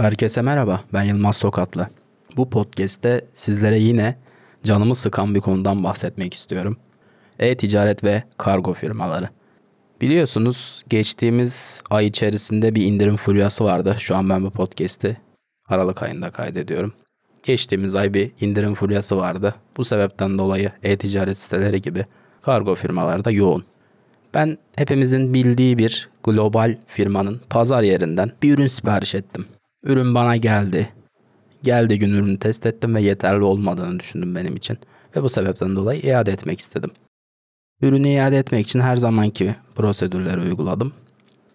Herkese merhaba, ben Yılmaz Tokatlı. Bu podcast'te sizlere yine canımı sıkan bir konudan bahsetmek istiyorum. E-ticaret ve kargo firmaları. Biliyorsunuz geçtiğimiz ay içerisinde bir indirim furyası vardı. Şu an ben bu podcast'i Aralık ayında kaydediyorum. Geçtiğimiz ay bir indirim furyası vardı. Bu sebepten dolayı e-ticaret siteleri gibi kargo firmaları da yoğun. Ben hepimizin bildiği bir global firmanın pazar yerinden bir ürün sipariş ettim. Ürün bana geldi. Geldi gün ürünü test ettim ve yeterli olmadığını düşündüm benim için. Ve bu sebepten dolayı iade etmek istedim. Ürünü iade etmek için her zamanki prosedürleri uyguladım.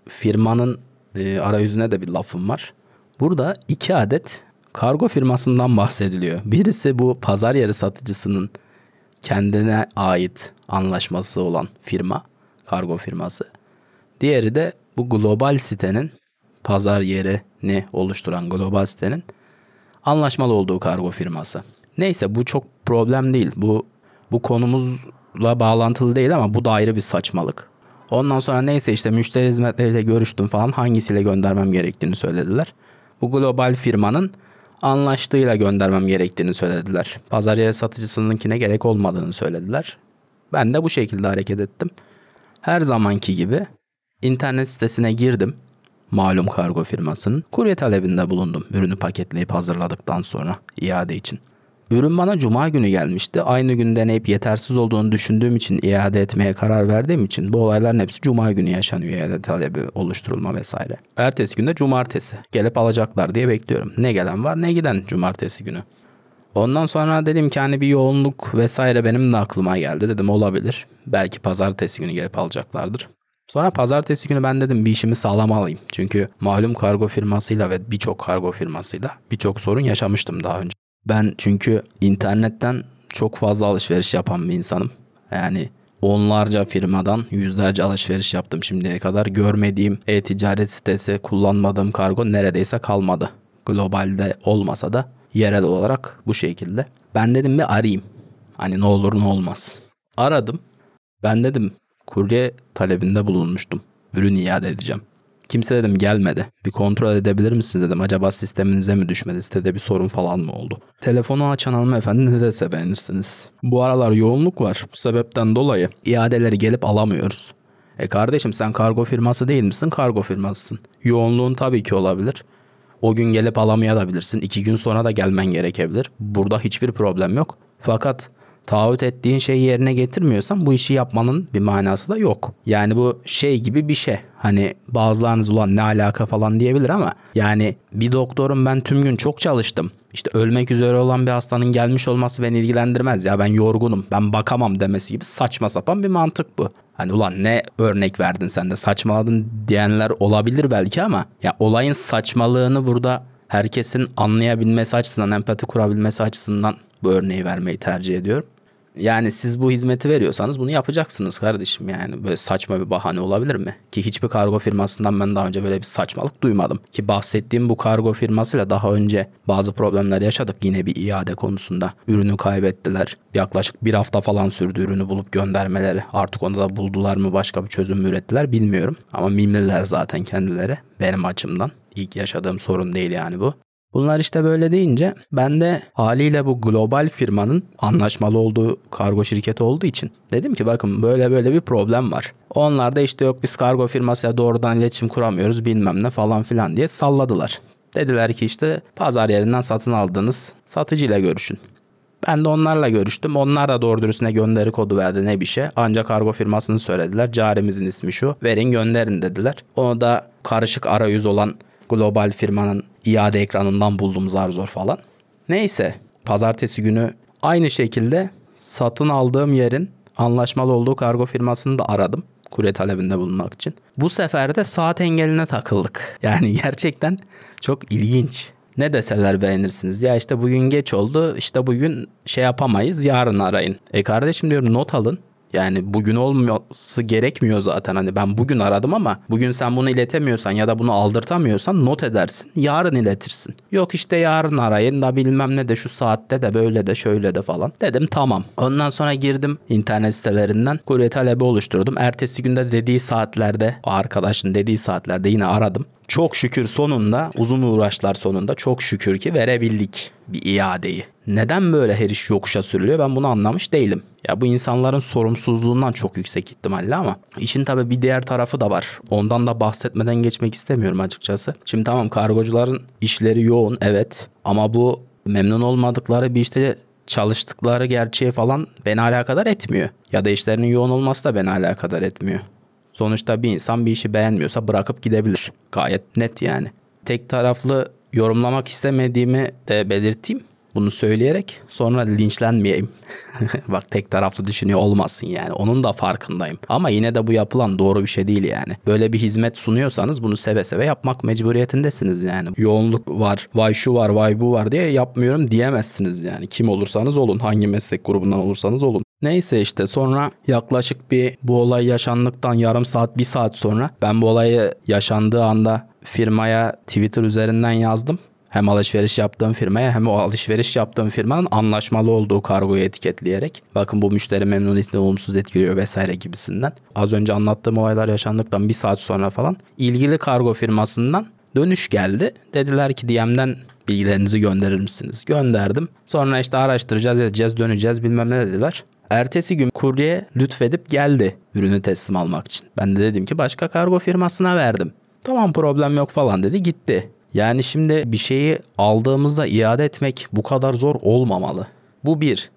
Firmanın e, arayüzüne de bir lafım var. Burada iki adet kargo firmasından bahsediliyor. Birisi bu pazar yeri satıcısının kendine ait anlaşması olan firma, kargo firması. Diğeri de bu global sitenin pazar yerini oluşturan global sitenin anlaşmalı olduğu kargo firması. Neyse bu çok problem değil. Bu bu konumuzla bağlantılı değil ama bu da ayrı bir saçmalık. Ondan sonra neyse işte müşteri hizmetleriyle görüştüm falan hangisiyle göndermem gerektiğini söylediler. Bu global firmanın anlaştığıyla göndermem gerektiğini söylediler. Pazar yeri satıcısınınkine gerek olmadığını söylediler. Ben de bu şekilde hareket ettim. Her zamanki gibi internet sitesine girdim malum kargo firmasının kurye talebinde bulundum ürünü paketleyip hazırladıktan sonra iade için. Ürün bana cuma günü gelmişti. Aynı gün deneyip yetersiz olduğunu düşündüğüm için iade etmeye karar verdiğim için bu olayların hepsi cuma günü yaşanıyor iade talebi oluşturulma vesaire. Ertesi günde cumartesi gelip alacaklar diye bekliyorum. Ne gelen var ne giden cumartesi günü. Ondan sonra dedim ki hani bir yoğunluk vesaire benim de aklıma geldi. Dedim olabilir. Belki pazartesi günü gelip alacaklardır. Sonra pazartesi günü ben dedim bir işimi sağlamalıyım. Çünkü malum kargo firmasıyla ve birçok kargo firmasıyla birçok sorun yaşamıştım daha önce. Ben çünkü internetten çok fazla alışveriş yapan bir insanım. Yani onlarca firmadan yüzlerce alışveriş yaptım şimdiye kadar. Görmediğim e-ticaret sitesi, kullanmadığım kargo neredeyse kalmadı. Globalde olmasa da yerel olarak bu şekilde. Ben dedim bir arayayım. Hani ne olur ne olmaz. Aradım. Ben dedim kurye talebinde bulunmuştum. Ürün iade edeceğim. Kimse dedim gelmedi. Bir kontrol edebilir misiniz dedim. Acaba sisteminize mi düşmedi? Sitede bir sorun falan mı oldu? Telefonu açan hanımefendi ne dese beğenirsiniz. Bu aralar yoğunluk var. Bu sebepten dolayı iadeleri gelip alamıyoruz. E kardeşim sen kargo firması değil misin? Kargo firmasısın. Yoğunluğun tabii ki olabilir. O gün gelip alamayabilirsin. İki gün sonra da gelmen gerekebilir. Burada hiçbir problem yok. Fakat taahhüt ettiğin şeyi yerine getirmiyorsan bu işi yapmanın bir manası da yok. Yani bu şey gibi bir şey. Hani bazılarınız ulan ne alaka falan diyebilir ama yani bir doktorum ben tüm gün çok çalıştım. İşte ölmek üzere olan bir hastanın gelmiş olması beni ilgilendirmez ya ben yorgunum ben bakamam demesi gibi saçma sapan bir mantık bu. Hani ulan ne örnek verdin sen de saçmaladın diyenler olabilir belki ama ya olayın saçmalığını burada herkesin anlayabilmesi açısından empati kurabilmesi açısından bu örneği vermeyi tercih ediyorum. Yani siz bu hizmeti veriyorsanız bunu yapacaksınız kardeşim yani. Böyle saçma bir bahane olabilir mi? Ki hiçbir kargo firmasından ben daha önce böyle bir saçmalık duymadım. Ki bahsettiğim bu kargo firmasıyla daha önce bazı problemler yaşadık yine bir iade konusunda. Ürünü kaybettiler. Yaklaşık bir hafta falan sürdü ürünü bulup göndermeleri. Artık onu da buldular mı başka bir çözüm mü ürettiler bilmiyorum. Ama mimliler zaten kendileri benim açımdan. İlk yaşadığım sorun değil yani bu. Bunlar işte böyle deyince ben de haliyle bu global firmanın anlaşmalı olduğu kargo şirketi olduğu için dedim ki bakın böyle böyle bir problem var. Onlar da işte yok biz kargo firmasıyla doğrudan iletişim kuramıyoruz bilmem ne falan filan diye salladılar. Dediler ki işte pazar yerinden satın aldığınız satıcıyla görüşün. Ben de onlarla görüştüm. Onlar da doğru dürüst ne gönderi kodu verdi ne bir şey. Ancak kargo firmasını söylediler. Carimizin ismi şu. Verin gönderin dediler. Onu da karışık arayüz olan global firmanın iade ekranından buldum zar zor falan. Neyse pazartesi günü aynı şekilde satın aldığım yerin anlaşmalı olduğu kargo firmasını da aradım kurye talebinde bulunmak için. Bu sefer de saat engeline takıldık. Yani gerçekten çok ilginç. Ne deseler beğenirsiniz. Ya işte bugün geç oldu. İşte bugün şey yapamayız. Yarın arayın. E kardeşim diyorum not alın. Yani bugün olması gerekmiyor zaten. Hani ben bugün aradım ama bugün sen bunu iletemiyorsan ya da bunu aldırtamıyorsan not edersin. Yarın iletirsin. Yok işte yarın arayın da bilmem ne de şu saatte de böyle de şöyle de falan. Dedim tamam. Ondan sonra girdim internet sitelerinden. Kurye talebi oluşturdum. Ertesi günde dediği saatlerde o arkadaşın dediği saatlerde yine aradım. Çok şükür sonunda uzun uğraşlar sonunda çok şükür ki verebildik bir iadeyi. Neden böyle her iş yokuşa sürülüyor ben bunu anlamış değilim. Ya bu insanların sorumsuzluğundan çok yüksek ihtimalle ama işin tabii bir diğer tarafı da var. Ondan da bahsetmeden geçmek istemiyorum açıkçası. Şimdi tamam kargocuların işleri yoğun evet ama bu memnun olmadıkları bir işte çalıştıkları gerçeği falan beni alakadar etmiyor. Ya da işlerinin yoğun olması da beni alakadar etmiyor. Sonuçta bir insan bir işi beğenmiyorsa bırakıp gidebilir. Gayet net yani. Tek taraflı yorumlamak istemediğimi de belirteyim. Bunu söyleyerek sonra linçlenmeyeyim. Bak tek taraflı düşünüyor olmasın yani. Onun da farkındayım. Ama yine de bu yapılan doğru bir şey değil yani. Böyle bir hizmet sunuyorsanız bunu seve seve yapmak mecburiyetindesiniz yani. Yoğunluk var, vay şu var, vay bu var diye yapmıyorum diyemezsiniz yani. Kim olursanız olun, hangi meslek grubundan olursanız olun. Neyse işte sonra yaklaşık bir bu olay yaşandıktan yarım saat bir saat sonra ben bu olayı yaşandığı anda firmaya Twitter üzerinden yazdım. Hem alışveriş yaptığım firmaya hem o alışveriş yaptığım firmanın anlaşmalı olduğu kargoyu etiketleyerek bakın bu müşteri memnuniyetini olumsuz etkiliyor vesaire gibisinden. Az önce anlattığım olaylar yaşandıktan bir saat sonra falan ilgili kargo firmasından dönüş geldi. Dediler ki DM'den bilgilerinizi gönderir misiniz? Gönderdim. Sonra işte araştıracağız edeceğiz döneceğiz bilmem ne dediler. Ertesi gün kurye lütfedip geldi ürünü teslim almak için. Ben de dedim ki başka kargo firmasına verdim. Tamam problem yok falan dedi gitti. Yani şimdi bir şeyi aldığımızda iade etmek bu kadar zor olmamalı. Bu bir.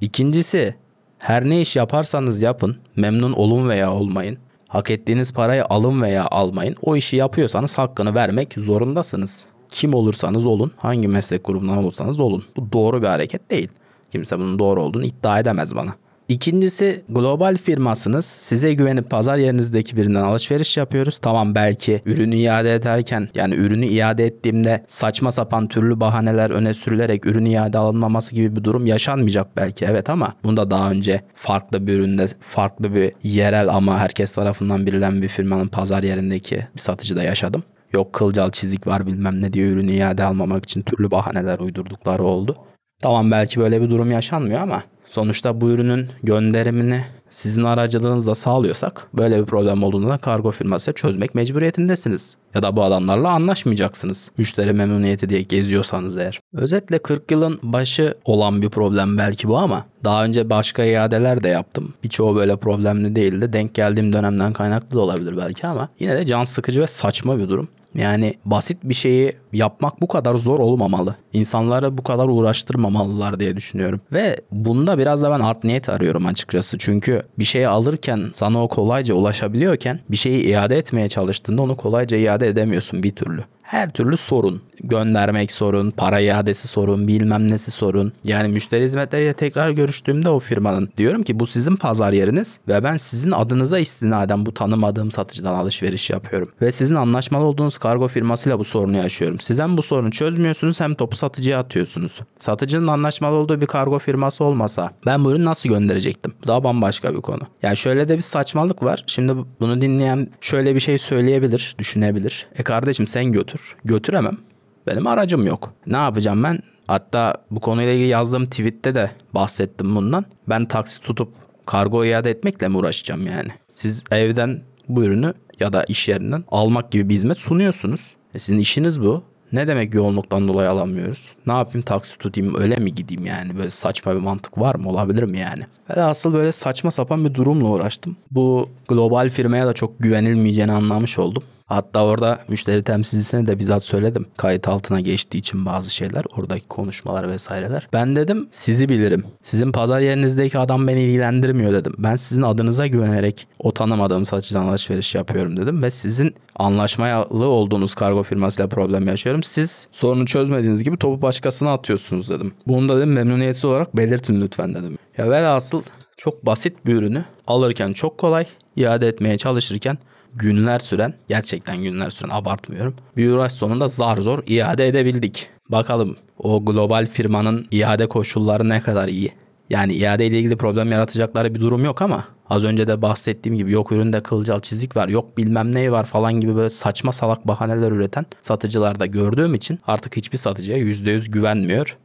İkincisi her ne iş yaparsanız yapın memnun olun veya olmayın. Hak ettiğiniz parayı alın veya almayın. O işi yapıyorsanız hakkını vermek zorundasınız. Kim olursanız olun, hangi meslek grubundan olursanız olun. Bu doğru bir hareket değil. Kimse bunun doğru olduğunu iddia edemez bana. İkincisi global firmasınız. Size güvenip pazar yerinizdeki birinden alışveriş yapıyoruz. Tamam belki ürünü iade ederken yani ürünü iade ettiğimde saçma sapan türlü bahaneler öne sürülerek ürün iade alınmaması gibi bir durum yaşanmayacak belki evet ama bunda daha önce farklı bir üründe farklı bir yerel ama herkes tarafından bilinen bir firmanın pazar yerindeki bir satıcıda yaşadım. Yok kılcal çizik var bilmem ne diye ürünü iade almamak için türlü bahaneler uydurdukları oldu. Tamam belki böyle bir durum yaşanmıyor ama sonuçta bu ürünün gönderimini sizin aracılığınızla sağlıyorsak böyle bir problem olduğunda da kargo firması çözmek mecburiyetindesiniz. Ya da bu adamlarla anlaşmayacaksınız. Müşteri memnuniyeti diye geziyorsanız eğer. Özetle 40 yılın başı olan bir problem belki bu ama daha önce başka iadeler de yaptım. Birçoğu böyle problemli değildi. Denk geldiğim dönemden kaynaklı da olabilir belki ama yine de can sıkıcı ve saçma bir durum. Yani basit bir şeyi yapmak bu kadar zor olmamalı. İnsanları bu kadar uğraştırmamalılar diye düşünüyorum. Ve bunda biraz da ben art niyet arıyorum açıkçası. Çünkü bir şeyi alırken sana o kolayca ulaşabiliyorken bir şeyi iade etmeye çalıştığında onu kolayca iade edemiyorsun bir türlü her türlü sorun. Göndermek sorun, para iadesi sorun, bilmem nesi sorun. Yani müşteri hizmetleriyle tekrar görüştüğümde o firmanın diyorum ki bu sizin pazar yeriniz ve ben sizin adınıza istinaden bu tanımadığım satıcıdan alışveriş yapıyorum. Ve sizin anlaşmalı olduğunuz kargo firmasıyla bu sorunu yaşıyorum. Siz hem bu sorunu çözmüyorsunuz hem topu satıcıya atıyorsunuz. Satıcının anlaşmalı olduğu bir kargo firması olmasa ben bu ürünü nasıl gönderecektim? Bu daha bambaşka bir konu. Yani şöyle de bir saçmalık var. Şimdi bunu dinleyen şöyle bir şey söyleyebilir, düşünebilir. E kardeşim sen götür. Götüremem. Benim aracım yok. Ne yapacağım ben? Hatta bu konuyla ilgili yazdığım tweette de bahsettim bundan. Ben taksi tutup kargo iade etmekle mi uğraşacağım yani? Siz evden bu ürünü ya da iş yerinden almak gibi bir hizmet sunuyorsunuz. E sizin işiniz bu. Ne demek yoğunluktan dolayı alamıyoruz? Ne yapayım taksi tutayım öyle mi gideyim yani? Böyle saçma bir mantık var mı? Olabilir mi yani? Ve asıl böyle saçma sapan bir durumla uğraştım. Bu global firmaya da çok güvenilmeyeceğini anlamış oldum. Hatta orada müşteri temsilcisine de bizzat söyledim. Kayıt altına geçtiği için bazı şeyler, oradaki konuşmalar vesaireler. Ben dedim sizi bilirim. Sizin pazar yerinizdeki adam beni ilgilendirmiyor dedim. Ben sizin adınıza güvenerek o tanımadığım satıcıdan alışveriş yapıyorum dedim. Ve sizin anlaşmalı olduğunuz kargo firmasıyla problem yaşıyorum. Siz sorunu çözmediğiniz gibi topu başkasına atıyorsunuz dedim. Bunu da dedim memnuniyetsiz olarak belirtin lütfen dedim. Ya velhasıl çok basit bir ürünü alırken çok kolay, iade etmeye çalışırken günler süren, gerçekten günler süren abartmıyorum. Bir uğraş sonunda zar zor iade edebildik. Bakalım o global firmanın iade koşulları ne kadar iyi. Yani iade ile ilgili problem yaratacakları bir durum yok ama az önce de bahsettiğim gibi yok üründe kılcal çizik var, yok bilmem ne var falan gibi böyle saçma salak bahaneler üreten satıcılarda gördüğüm için artık hiçbir satıcıya %100 güvenmiyor.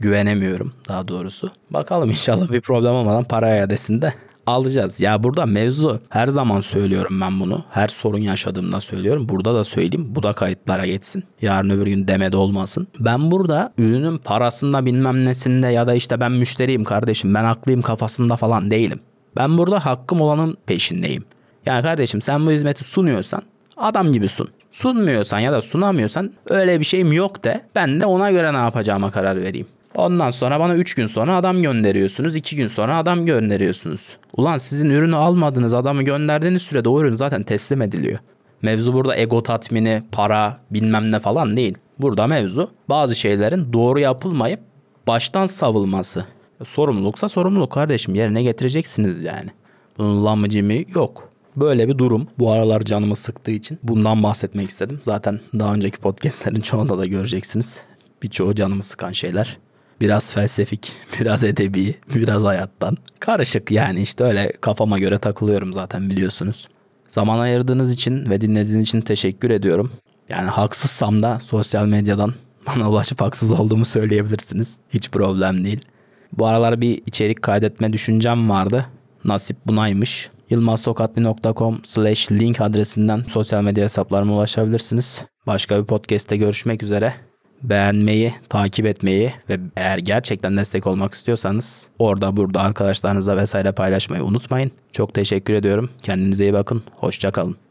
Güvenemiyorum daha doğrusu. Bakalım inşallah bir problem olmadan para iadesinde alacağız. Ya burada mevzu her zaman söylüyorum ben bunu. Her sorun yaşadığımda söylüyorum. Burada da söyleyeyim. Bu da kayıtlara geçsin. Yarın öbür gün demede olmasın. Ben burada ürünün parasında bilmem nesinde ya da işte ben müşteriyim kardeşim ben haklıyım kafasında falan değilim. Ben burada hakkım olanın peşindeyim. Yani kardeşim sen bu hizmeti sunuyorsan adam gibi sun. Sunmuyorsan ya da sunamıyorsan öyle bir şeyim yok de ben de ona göre ne yapacağıma karar vereyim. Ondan sonra bana 3 gün sonra adam gönderiyorsunuz. 2 gün sonra adam gönderiyorsunuz. Ulan sizin ürünü almadığınız adamı gönderdiğiniz sürede o ürün zaten teslim ediliyor. Mevzu burada ego tatmini, para, bilmem ne falan değil. Burada mevzu bazı şeylerin doğru yapılmayıp baştan savılması. Sorumluluksa sorumluluk kardeşim yerine getireceksiniz yani. Bunun lamıcımı yok. Böyle bir durum. Bu aralar canımı sıktığı için bundan bahsetmek istedim. Zaten daha önceki podcastlerin çoğunda da göreceksiniz. Birçoğu canımı sıkan şeyler. Biraz felsefik, biraz edebi, biraz hayattan. Karışık yani işte öyle kafama göre takılıyorum zaten biliyorsunuz. Zaman ayırdığınız için ve dinlediğiniz için teşekkür ediyorum. Yani haksızsam da sosyal medyadan bana ulaşıp haksız olduğumu söyleyebilirsiniz. Hiç problem değil. Bu aralar bir içerik kaydetme düşüncem vardı. Nasip bunaymış. yılmaztokatli.com slash link adresinden sosyal medya hesaplarıma ulaşabilirsiniz. Başka bir podcast'te görüşmek üzere. Beğenmeyi, takip etmeyi ve eğer gerçekten destek olmak istiyorsanız orada burada arkadaşlarınızla vesaire paylaşmayı unutmayın. Çok teşekkür ediyorum. Kendinize iyi bakın. Hoşçakalın.